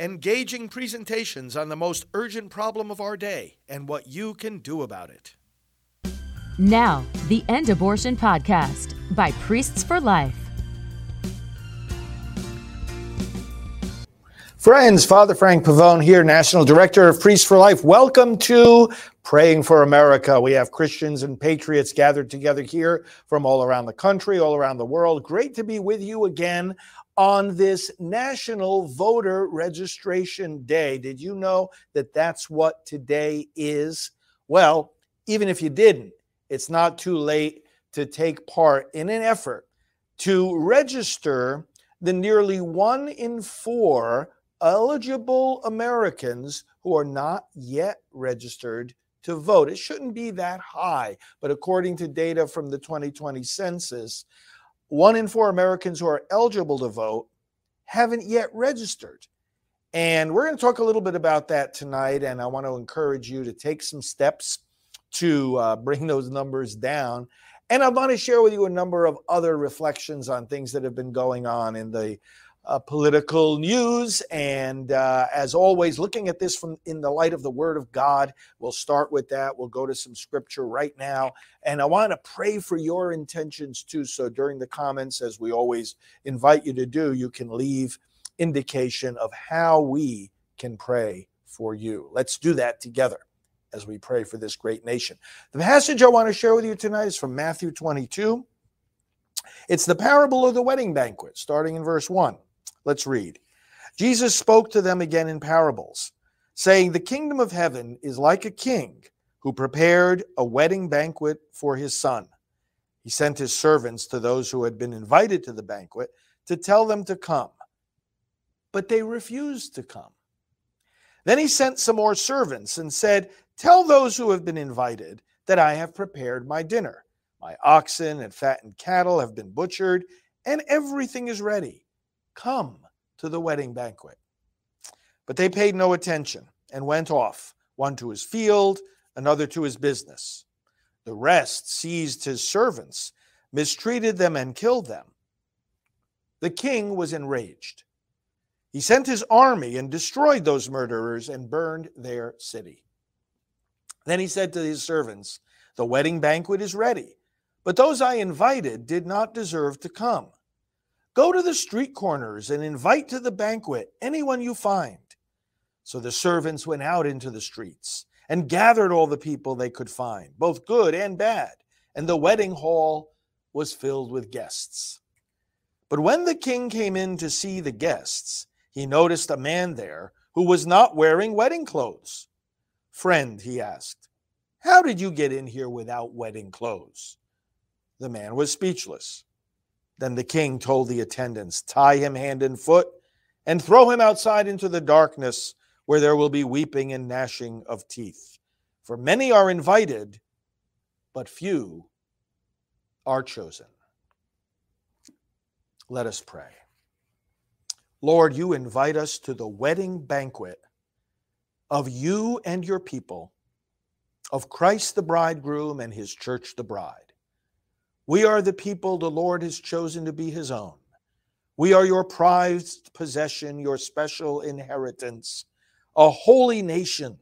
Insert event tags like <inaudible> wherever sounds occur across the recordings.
engaging presentations on the most urgent problem of our day and what you can do about it. Now, the End Abortion Podcast by Priests for Life. Friends, Father Frank Pavone here, National Director of Priests for Life. Welcome to Praying for America. We have Christians and patriots gathered together here from all around the country, all around the world. Great to be with you again on this National Voter Registration Day. Did you know that that's what today is? Well, even if you didn't, it's not too late to take part in an effort to register the nearly one in four eligible Americans who are not yet registered to vote. It shouldn't be that high, but according to data from the 2020 census, one in four Americans who are eligible to vote haven't yet registered. And we're going to talk a little bit about that tonight. And I want to encourage you to take some steps to uh, bring those numbers down. And I want to share with you a number of other reflections on things that have been going on in the uh, political news. And uh, as always, looking at this from in the light of the Word of God, we'll start with that. We'll go to some scripture right now, and I want to pray for your intentions too. So during the comments, as we always invite you to do, you can leave indication of how we can pray for you. Let's do that together as we pray for this great nation. The passage I want to share with you tonight is from Matthew 22. It's the parable of the wedding banquet, starting in verse 1. Let's read. Jesus spoke to them again in parables, saying, The kingdom of heaven is like a king who prepared a wedding banquet for his son. He sent his servants to those who had been invited to the banquet to tell them to come, but they refused to come. Then he sent some more servants and said, Tell those who have been invited that I have prepared my dinner. My oxen and fattened cattle have been butchered, and everything is ready. Come to the wedding banquet. But they paid no attention and went off, one to his field, another to his business. The rest seized his servants, mistreated them, and killed them. The king was enraged. He sent his army and destroyed those murderers and burned their city. Then he said to his servants, The wedding banquet is ready, but those I invited did not deserve to come. Go to the street corners and invite to the banquet anyone you find. So the servants went out into the streets and gathered all the people they could find, both good and bad, and the wedding hall was filled with guests. But when the king came in to see the guests, he noticed a man there who was not wearing wedding clothes. Friend, he asked, how did you get in here without wedding clothes? The man was speechless. Then the king told the attendants, Tie him hand and foot and throw him outside into the darkness where there will be weeping and gnashing of teeth. For many are invited, but few are chosen. Let us pray. Lord, you invite us to the wedding banquet of you and your people, of Christ the bridegroom and his church the bride. We are the people the Lord has chosen to be his own. We are your prized possession, your special inheritance, a holy nation.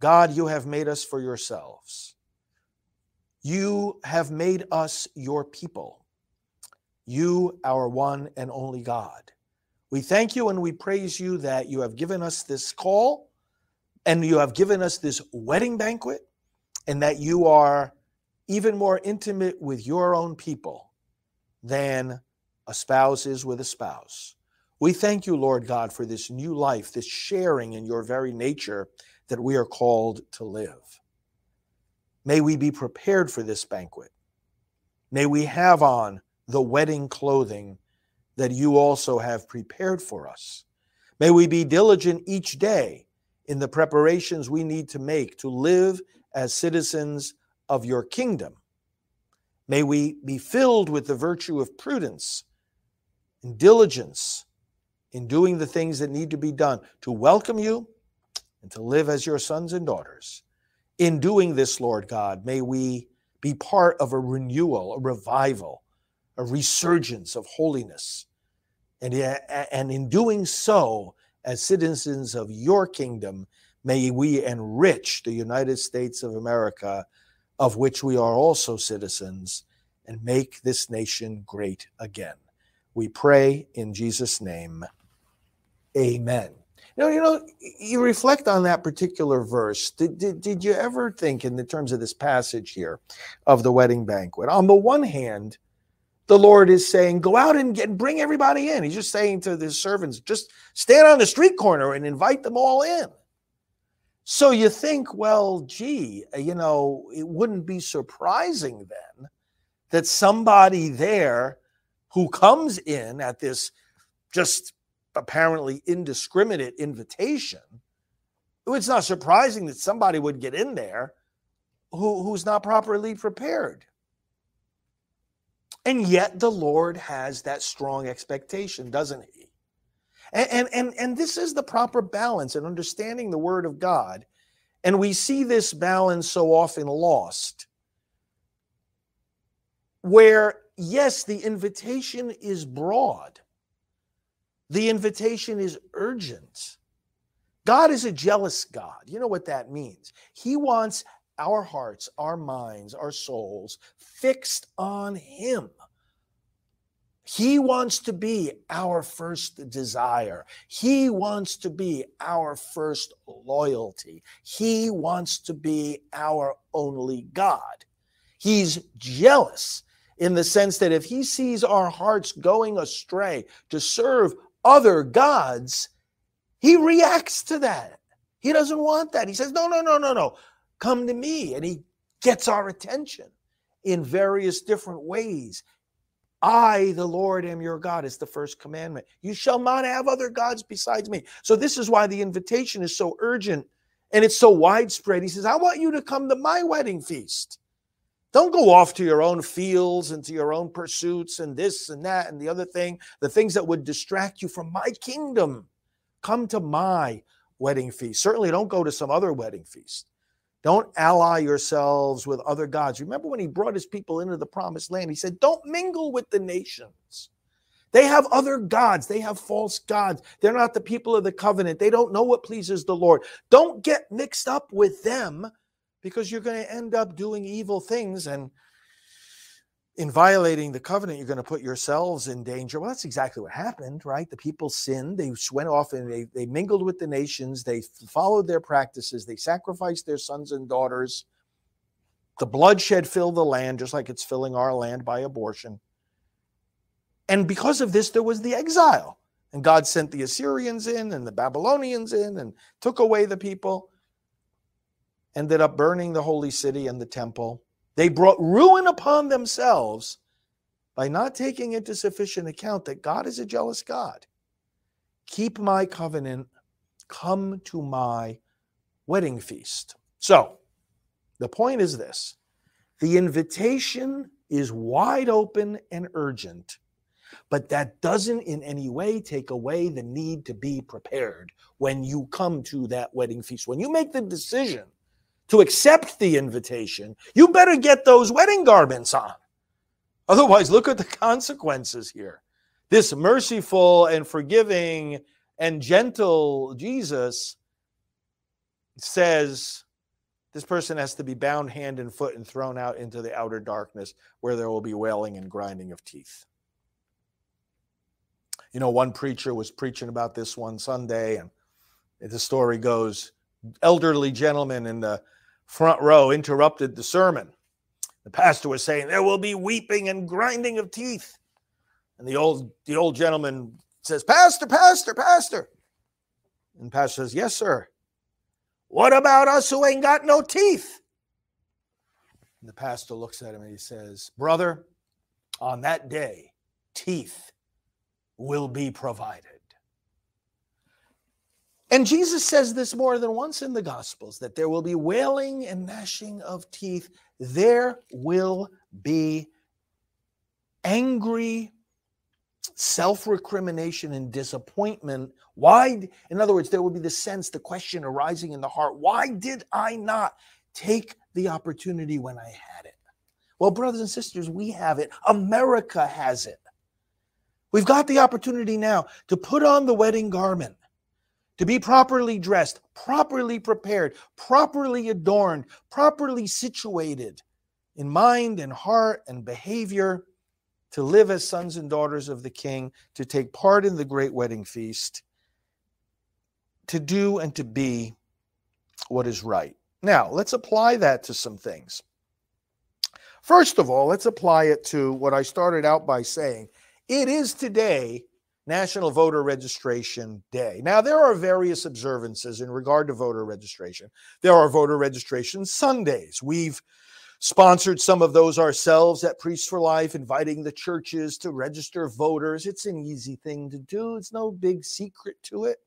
God, you have made us for yourselves. You have made us your people. You, our one and only God. We thank you and we praise you that you have given us this call and you have given us this wedding banquet and that you are even more intimate with your own people than a spouse is with a spouse. We thank you, Lord God, for this new life, this sharing in your very nature that we are called to live. May we be prepared for this banquet. May we have on the wedding clothing that you also have prepared for us. May we be diligent each day in the preparations we need to make to live as citizens of your kingdom. May we be filled with the virtue of prudence and diligence in doing the things that need to be done to welcome you and to live as your sons and daughters. In doing this, Lord God, may we be part of a renewal, a revival, a resurgence of holiness. And, and in doing so, as citizens of your kingdom, may we enrich the United States of America, of which we are also citizens, and make this nation great again. We pray in Jesus' name. Amen. You know, you know, you reflect on that particular verse. Did, did, did you ever think, in the terms of this passage here of the wedding banquet? On the one hand, the Lord is saying, go out and get, bring everybody in. He's just saying to his servants, just stand on the street corner and invite them all in. So you think, well, gee, uh, you know, it wouldn't be surprising then that somebody there who comes in at this just apparently indiscriminate invitation, it's not surprising that somebody would get in there who, who's not properly prepared. And yet the Lord has that strong expectation, doesn't he? And, and, and, this is the proper balance in understanding the word of God. And we see this balance so often lost, where, yes, the invitation is broad, the invitation is urgent. God is a jealous God. You know what that means. He wants our hearts, our minds, our souls fixed on Him. He wants to be our first desire. He wants to be our first loyalty. He wants to be our only God. He's jealous in the sense that if he sees our hearts going astray to serve other gods, he reacts to that. He doesn't want that. He says, No, no, no, no, no. Come to me. And he gets our attention in various different ways. I, the Lord, am your God, is the first commandment. You shall not have other gods besides me. So, this is why the invitation is so urgent and it's so widespread. He says, I want you to come to my wedding feast. Don't go off to your own fields and to your own pursuits and this and that and the other thing, the things that would distract you from my kingdom. Come to my wedding feast. Certainly don't go to some other wedding feast. Don't ally yourselves with other gods. Remember when he brought his people into the promised land, he said, Don't mingle with the nations. They have other gods, they have false gods. They're not the people of the covenant. They don't know what pleases the Lord. Don't get mixed up with them because you're going to end up doing evil things and in violating the covenant, you're going to put yourselves in danger. Well, that's exactly what happened, right? The people sinned. They went off and they, they mingled with the nations. They followed their practices. They sacrificed their sons and daughters. The bloodshed filled the land, just like it's filling our land by abortion. And because of this, there was the exile. And God sent the Assyrians in and the Babylonians in and took away the people. Ended up burning the holy city and the temple they brought ruin upon themselves by not taking into sufficient account that God is a jealous God. Keep my covenant, come to my wedding feast. So, the point is this the invitation is wide open and urgent, but that doesn't in any way take away the need to be prepared when you come to that wedding feast. When you make the decision to accept the invitation, you better get those wedding garments on. Otherwise, look at the <laughs> consequences here. This merciful and forgiving and gentle Jesus says this person has to be bound hand and foot and thrown out into the outer darkness where there will be wailing and grinding of teeth. You know, one preacher was preaching about this one Sunday, and the story goes elderly gentleman in the front row interrupted the sermon. The pastor was saying, There will be weeping and grinding of teeth. And the old, the old gentleman says, Pastor, Pastor, Pastor. And pastor says, Yes, sir. What about us who ain't got no teeth? And the pastor looks at him and he says, Brother, on that day, teeth will be provided. And Jesus says this more than once in the Gospels that there will be wailing and gnashing of teeth. There will be angry self recrimination and disappointment. Why? In other words, there will be the sense, the question arising in the heart why did I not take the opportunity when I had it? Well, brothers and sisters, we have it. America has it. We've got the opportunity now to put on the wedding garment to be properly dressed, properly prepared, properly adorned, properly situated in mind and heart and behavior, to live as sons and daughters of the King, to take part in the great wedding feast, to do and to be what is right. Now, let's apply that to some things. First of all, let's apply it to what I started out by saying. It is today National Voter Registration Day. Now, there are various observances in regard to voter registration. There are voter registration Sundays. We've sponsored some of those ourselves at Priests for Life, inviting the churches to register voters. It's an easy thing to do, it's no big secret to it.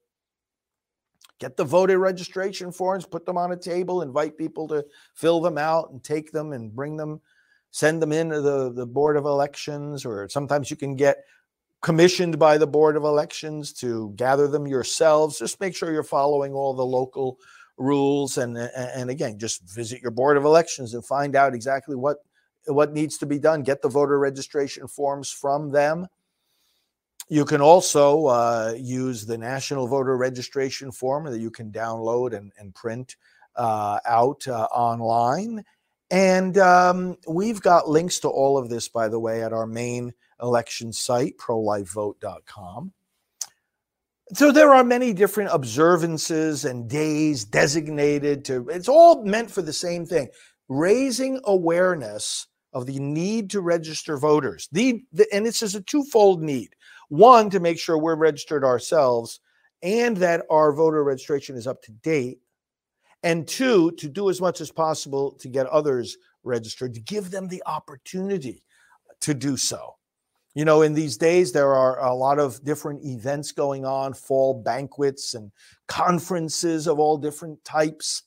Get the voter registration forms, put them on a table, invite people to fill them out and take them and bring them, send them into the, the Board of Elections, or sometimes you can get commissioned by the Board of Elections to gather them yourselves. Just make sure you're following all the local rules and and again just visit your board of elections and find out exactly what what needs to be done. Get the voter registration forms from them. You can also uh, use the national voter registration form that you can download and, and print uh, out uh, online and um, we've got links to all of this by the way at our main election site prolifevote.com so there are many different observances and days designated to, it's all meant for the same thing raising awareness of the need to register voters. The, the, and this is a twofold need one, to make sure we're registered ourselves and that our voter registration is up to date. And two, to do as much as possible to get others registered, to give them the opportunity to do so. You know, in these days, there are a lot of different events going on, fall banquets and conferences of all different types,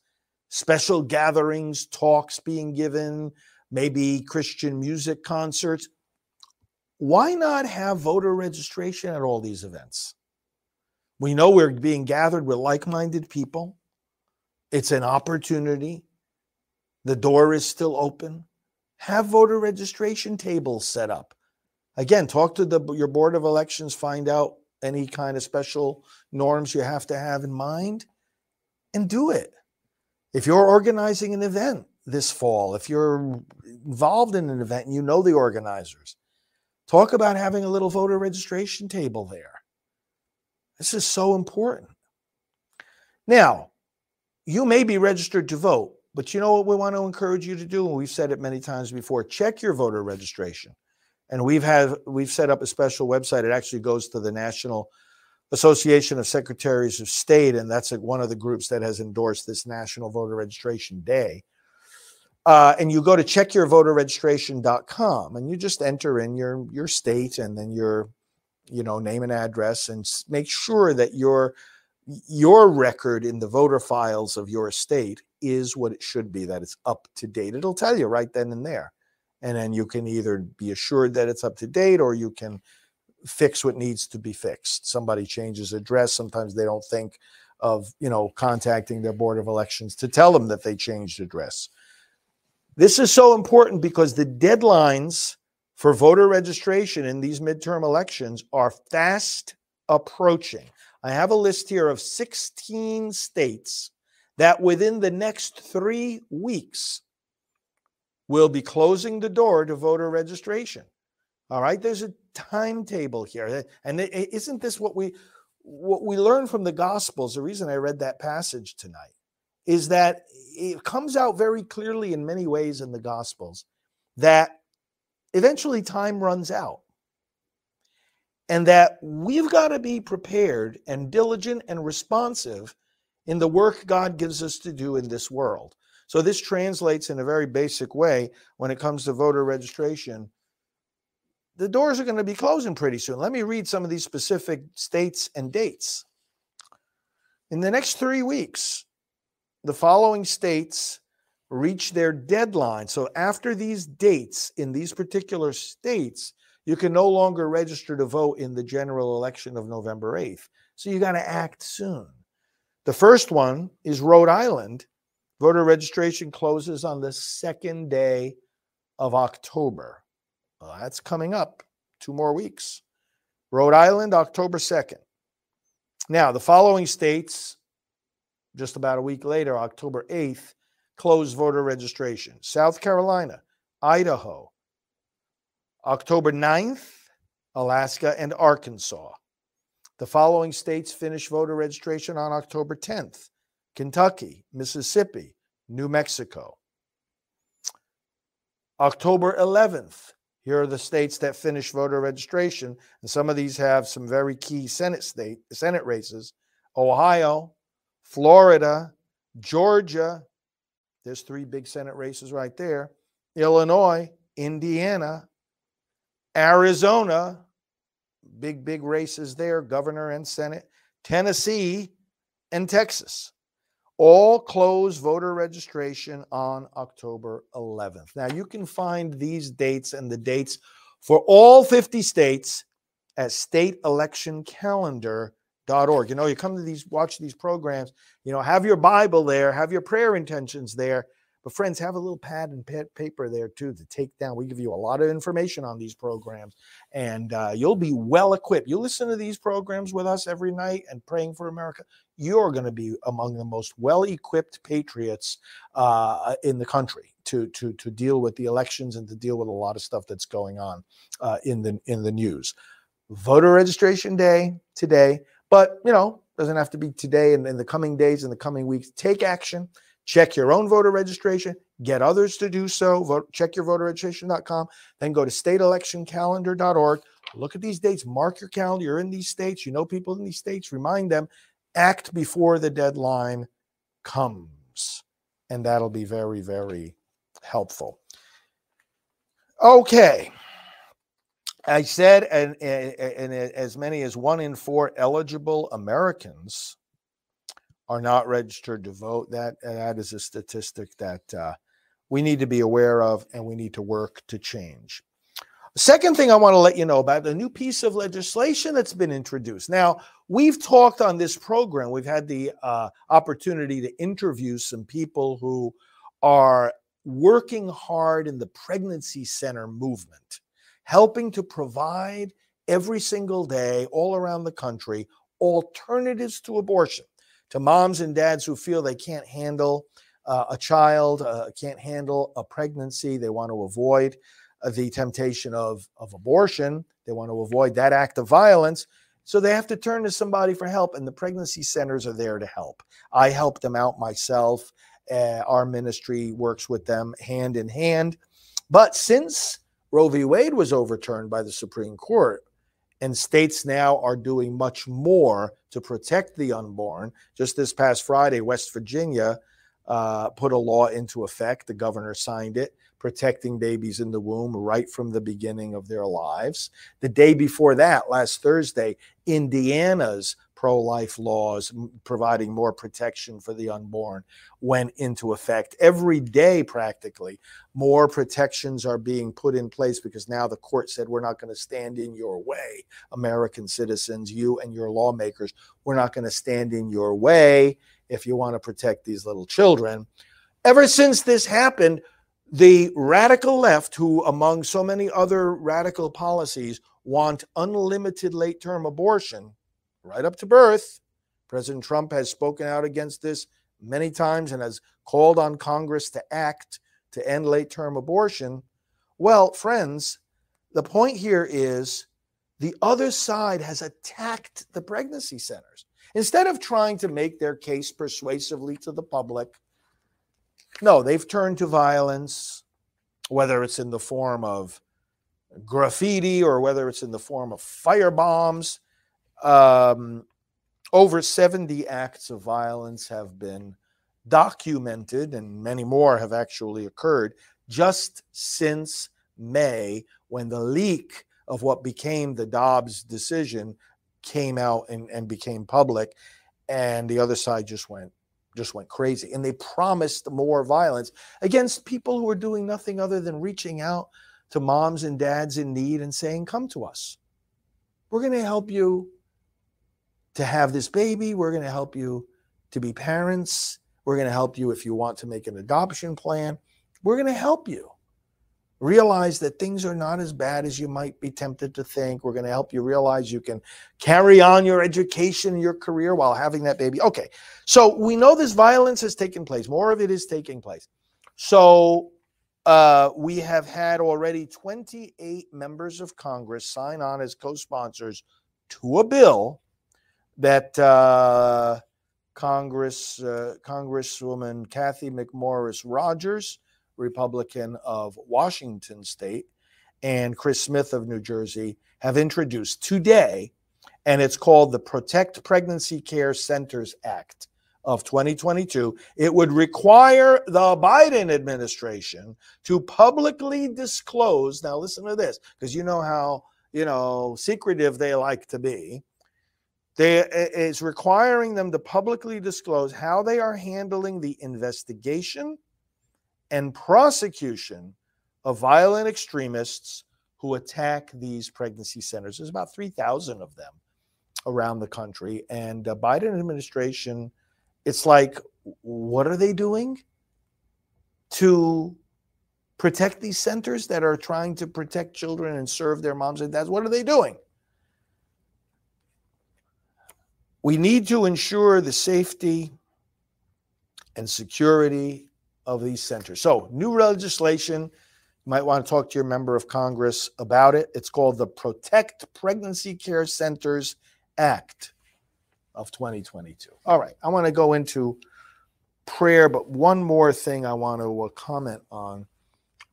special gatherings, talks being given, maybe Christian music concerts. Why not have voter registration at all these events? We know we're being gathered with like minded people. It's an opportunity. The door is still open. Have voter registration tables set up Again, talk to the, your board of elections, find out any kind of special norms you have to have in mind, and do it. If you're organizing an event this fall, if you're involved in an event and you know the organizers, talk about having a little voter registration table there. This is so important. Now, you may be registered to vote, but you know what we want to encourage you to do? And we've said it many times before check your voter registration and we've had we've set up a special website. It actually goes to the National Association of Secretaries of State, and that's one of the groups that has endorsed this National Voter Registration Day. Uh, and you go to checkyourvoterregistration.com and you just enter in your your state and then your you know name and address and make sure that your your record in the voter files of your state is what it should be that it's up to date. It'll tell you right then and there. And then you can either be assured that it's up to date or you can fix what needs to be fixed. Somebody changes address sometimes they don't think of you know contacting their board of elections to tell them that they changed address. This is so important because the deadlines for voter registration in these midterm elections are fast approaching i have a list here of 16 states that within the next 3 weeks will be closing the door to voter registration. All right, there's a timetable here, and isn't this what we what we learn from the Gospels? The reason I read that passage tonight is that it comes out very clearly in many ways in the Gospels that eventually time runs out, and that we've got to be prepared and diligent and responsive in the work God gives us to do in this world. So this translates in a very basic way when it comes to voter registration. The doors are going to be closing pretty soon. Let me read some of these specific states and dates. In the next three weeks, the following states reach their deadline. So after these dates in these particular states, you can no longer register to vote in the general election of November 8th. So you got to act soon. The first one is Rhode Island Voter registration closes on the second day of October. Well, that's coming up, two more weeks. Rhode Island, October 2nd. Now, the following states, just about a week later, October 8th, closed voter registration South Carolina, Idaho, October 9th, Alaska, and Arkansas. The following states finish voter registration on October 10th Kentucky, Mississippi, New Mexico. October 11th, here are the states that finish voter registration, and some of these have some very key Senate state Senate races: Ohio, Florida, Georgia. There's three big Senate races right there. Illinois, Indiana, Arizona, big, big races there, governor and Senate, Tennessee, and Texas. All close voter registration on October 11th. Now, you can find these dates and the dates for all 50 states at stateelectioncalendar.org. You know, you come to these, watch these programs, you know, have your Bible there, have your prayer intentions there, but friends, have a little pad and paper there too to take down. We give you a lot of information on these programs, and uh, you'll be well equipped. You listen to these programs with us every night and praying for America. You're going to be among the most well-equipped patriots uh, in the country to to to deal with the elections and to deal with a lot of stuff that's going on uh, in the in the news. Voter registration day today, but you know doesn't have to be today and in the coming days and the coming weeks. Take action Check your own voter registration, get others to do so. Vote, check your voterregistration.com, then go to stateelectioncalendar.org. Look at these dates, mark your calendar. You're in these states, you know people in these states, remind them, act before the deadline comes. And that'll be very, very helpful. Okay. I said, and, and, and, as many as one in four eligible Americans are not registered to vote. That that is a statistic that uh, we need to be aware of, and we need to work to change. Second thing I want to let you know about the new piece of legislation that's been introduced. Now, we've talked on this program. We've had the uh, opportunity to interview some people who are working hard in the pregnancy center movement, helping to provide every single day all around the country alternatives to abortion to moms and dads who feel they can't handle uh, a child, uh, can't handle a pregnancy. They want to avoid uh, the temptation of, of abortion. They want to avoid that act of violence. So they have to turn to somebody for help, and the pregnancy centers are there to help. I help them out myself. Uh, our ministry works with them hand in hand. But since Roe v. Wade was overturned by the Supreme Court, and states now are doing much more to protect the unborn. Just this past Friday, West Virginia uh, put a law into effect. The governor signed it, protecting babies in the womb right from the beginning of their lives. The day before that, last Thursday, Indiana's pro life laws providing more protection for the unborn went into effect. Every day, practically, more protections are being put in place because now the court said, We're not going to stand in your way, American citizens, you and your lawmakers. We're not going to stand in your way if you want to protect these little children. Ever since this happened, the radical left, who, among so many other radical policies, want unlimited late term abortion, right up to birth. President Trump has spoken out against this many times and has called on Congress to act to end late term abortion. Well, friends, the point here is the other side has attacked the pregnancy centers. Instead of trying to make their case persuasively to the public, no, they've turned to violence, whether it's in the form of graffiti or whether it's in the form of fire bombs um, over 70 acts of violence have been documented, and many more have actually occurred just since May when the leak of what became the Dobbs decision came out and, and became public. And the other side just went just went crazy. And they promised more violence against people who are doing nothing other than reaching out to moms and dads in need and saying, Come to us. We're going to help you to have this baby. We're going to help you to be parents. We're going to help you if you want to make an adoption plan. We're going to help you. Realize that things are not as bad as you might be tempted to think. We're going to help you realize you can carry on your education, your career while having that baby. Okay, so we know this violence has taken place. More of it is taking place. So uh, we have had already 28 members of Congress sign on as co sponsors to a bill that uh, Congress, uh, Congresswoman Cathy McMorris Rodgers, Republican of Washington State, and Chris Smith of New Jersey have introduced today, and it's called the Protect Pregnancy Care Centers Act of 2022. It would require the Biden administration to publicly disclose. Now, listen to this, because you know how you know secretive they like to be. They uh, is requiring them to publicly disclose how they are handling the investigation and prosecution of violent extremists who attack these pregnancy centers. There's about 3,000 of them around the country. And the Biden administration, it's like, what are they doing to protect these centers that are trying to protect children and serve their moms and dads? What are they doing? We need to ensure the safety and security of these centers. So, new legislation. You might want to talk to your member of Congress about it. It's called the Protect Pregnancy Care Centers Act of 2022. All right, I want to go into prayer, but one more thing I want to uh, comment on.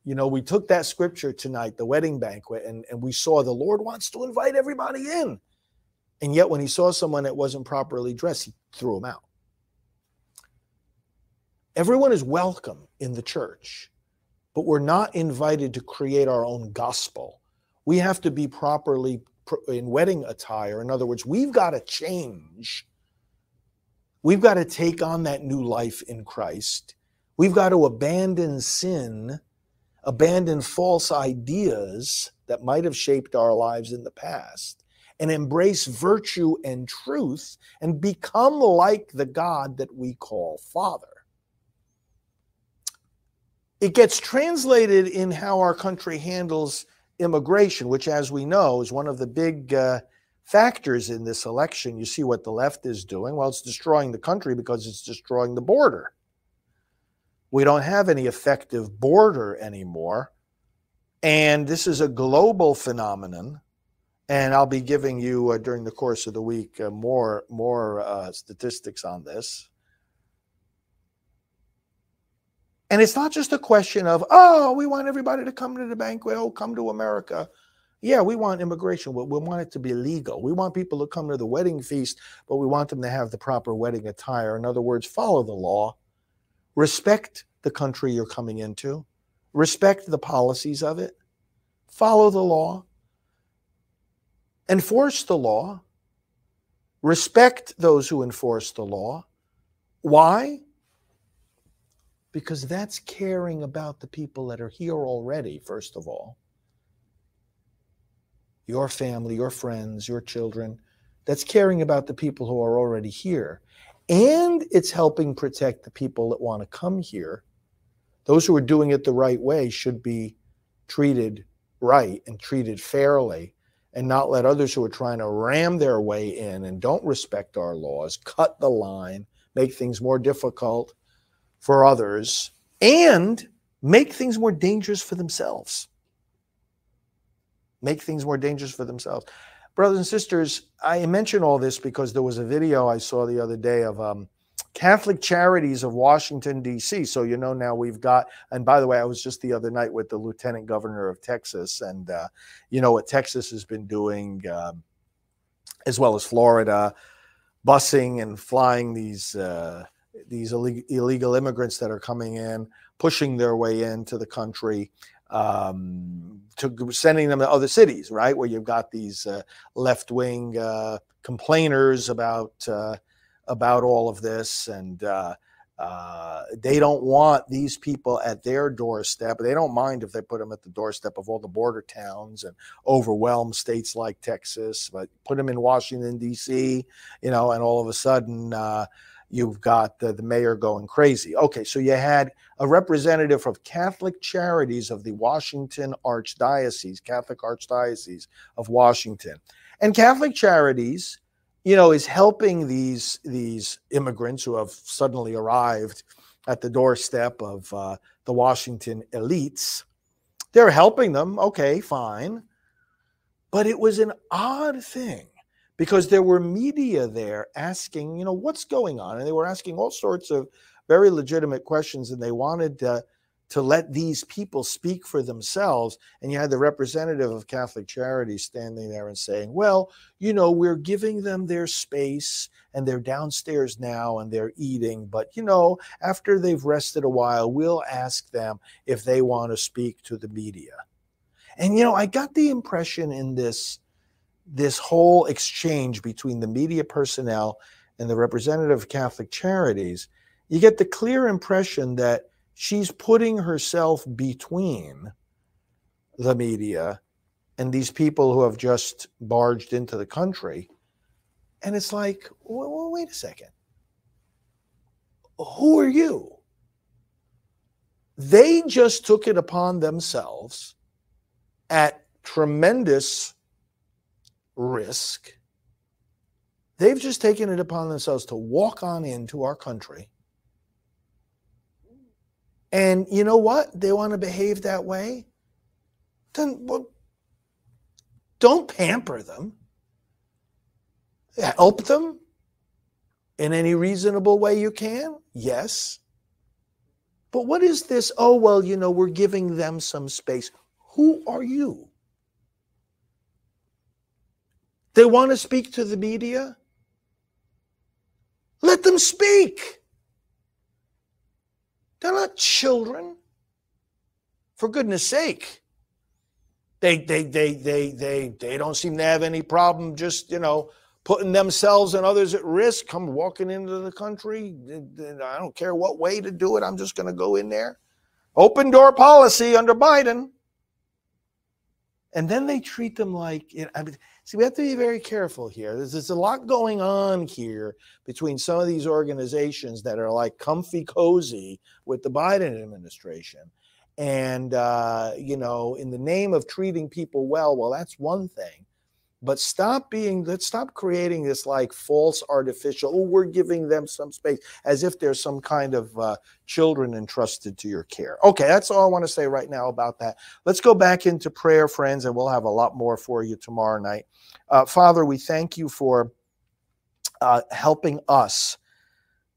You know, we took that scripture tonight, the wedding banquet, and, and we saw the Lord wants to invite everybody in. And yet, when he saw someone that wasn't properly dressed, he threw him out. Everyone is welcome in the church, but we're not invited to create our own gospel. We have to be properly in wedding attire. In other words, we've got to change. We've got to take on that new life in Christ. We've got to abandon sin, abandon false ideas that might have shaped our lives in the past, and embrace virtue and truth and become like the God that we call Father it gets translated in how our country handles immigration, which, as we know, is one of the big uh, factors in this election. You see what the left is doing. Well, it's destroying the country because it's destroying the border. We don't have any effective border anymore. And this is a global phenomenon. And I'll be giving you uh, during the course of the week uh, more more uh, statistics on this. And it's not just a question of, oh, we want everybody to come to the banquet. Oh, come to America. Yeah, we want immigration. We, we want it to be legal. We want people to come to the wedding feast, but we want them to have the proper wedding attire. In other words, follow the law, respect the country you're coming into, respect the policies of it, follow the law, enforce the law, respect those who enforce the law. Why? because that's caring about the people that are here already, first of all. Your family, your friends, your children. That's caring about the people who are already here. And it's helping protect the people that want to come here. Those who are doing it the right way should be treated right and treated fairly and not let others who are trying to ram their way in and don't respect our laws cut the line, make things more difficult for others and make things more dangerous for themselves. Make things more dangerous for themselves. Brothers and sisters, I mention all this because there was a video I saw the other day of um, Catholic Charities of Washington, D.C. So, you know, now we've got, and by the way, I was just the other night with the Lieutenant Governor of Texas, and uh, you know what Texas has been doing, uh, as well as Florida, busing and flying these. Uh, these illegal immigrants that are coming in, pushing their way into the country, um, to sending them to other cities, right, where you've got these uh, left-wing uh, complainers about uh, about all of this, and uh, uh, they don't want these people at their doorstep. They don't mind if they put them at the doorstep of all the border towns and overwhelm states like Texas, but put them in Washington D.C., you know, and all of a sudden uh, you've got the, the mayor going crazy. Okay, so you had a representative of Catholic Charities of the Washington Archdiocese, Catholic Archdiocese of Washington. And Catholic Charities, you know, is helping these these immigrants who have suddenly arrived at the doorstep of uh, the Washington elites. They're helping them. Okay, fine. But it was an odd thing because there were media there asking, you know, what's going on? And they were asking all sorts of very legitimate questions and they wanted to, to let these people speak for themselves. And you had the representative of Catholic Charities standing there and saying, well, you know, we're giving them their space and they're downstairs now and they're eating. But, you know, after they've rested a while, we'll ask them if they want to speak to the media. And, you know, I got the impression in this this whole exchange between the media personnel and the representative of Catholic Charities, you get the clear impression that she's putting herself between the media and these people who have just barged into the country. And it's like, well, wait a second. Who are you? They just took it upon themselves at tremendous risk. They've just taken it upon themselves to walk on into our country. And you know what? They want to behave that way. Then well, don't pamper them. Help them in any reasonable way you can. Yes. But what is this? Oh, well, you know, we're giving them some space. Who are you? They want to speak to the media? Let them speak. They're not children. For goodness sake. They they they they they they don't seem to have any problem just, you know, putting themselves and others at risk, come walking into the country. I don't care what way to do it. I'm just going to go in there. Open door policy under Biden. And then they treat them like, you know, I mean, See, we have to be very careful here. There's, there's a lot going on here between some of these organizations that are like comfy cozy with the Biden administration. And, uh, you know, in the name of treating people well, well, that's one thing but stop being let's stop creating this like false artificial oh we're giving them some space as if there's some kind of uh, children entrusted to your care. Okay that's all i want to say right now about that. Let's go back into prayer friends and we'll have a lot more for you tomorrow night. Uh, father we thank you for uh, helping us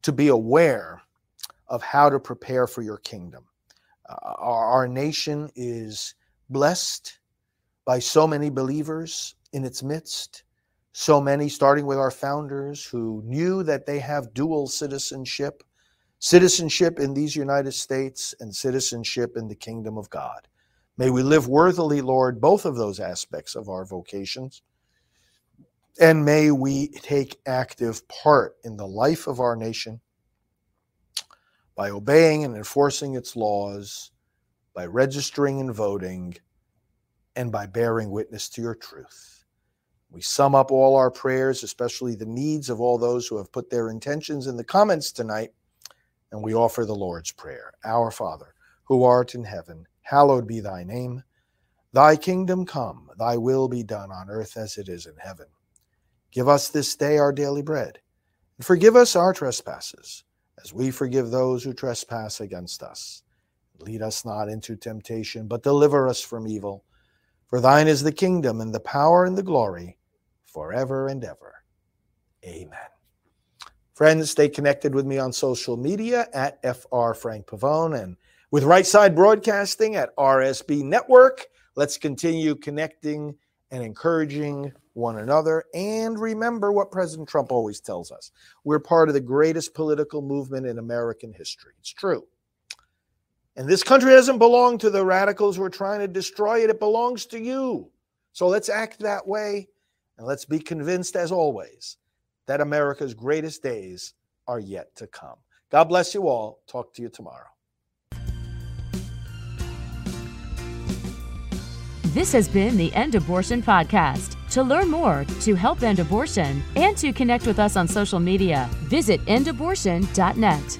to be aware of how to prepare for your kingdom. Uh, our, our nation is blessed by so many believers in its midst. So many, starting with our founders, who knew that they have dual citizenship citizenship in these United States and citizenship in the kingdom of God. May we live worthily, Lord, both of those aspects of our vocations. And may we take active part in the life of our nation by obeying and enforcing its laws, by registering and voting, and by bearing witness to your truth. We sum up all our prayers, especially the needs of all those who have put their intentions in the comments tonight, and we offer the Lord's Prayer. Our Father, who art in heaven, hallowed be thy name. Thy kingdom come, thy will be done on earth as it is in heaven. Give us this day our daily bread, and forgive us our trespasses, as we forgive those who trespass against us. Lead us not into temptation, but deliver us from evil. For thine is the kingdom and the power and the glory forever and ever. Amen. Friends, stay connected with me on social media at FR Frank Pavone and with Right Side Broadcasting at RSB Network. Let's continue connecting and encouraging one another. And remember what President Trump always tells us we're part of the greatest political movement in American history. It's true. And this country doesn't belong to the radicals who are trying to destroy it. It belongs to you. So let's act that way. And let's be convinced, as always, that America's greatest days are yet to come. God bless you all. Talk to you tomorrow. This has been the End Abortion Podcast To learn more, to help end abortion, and to connect with us on social media, visit endabortion.net.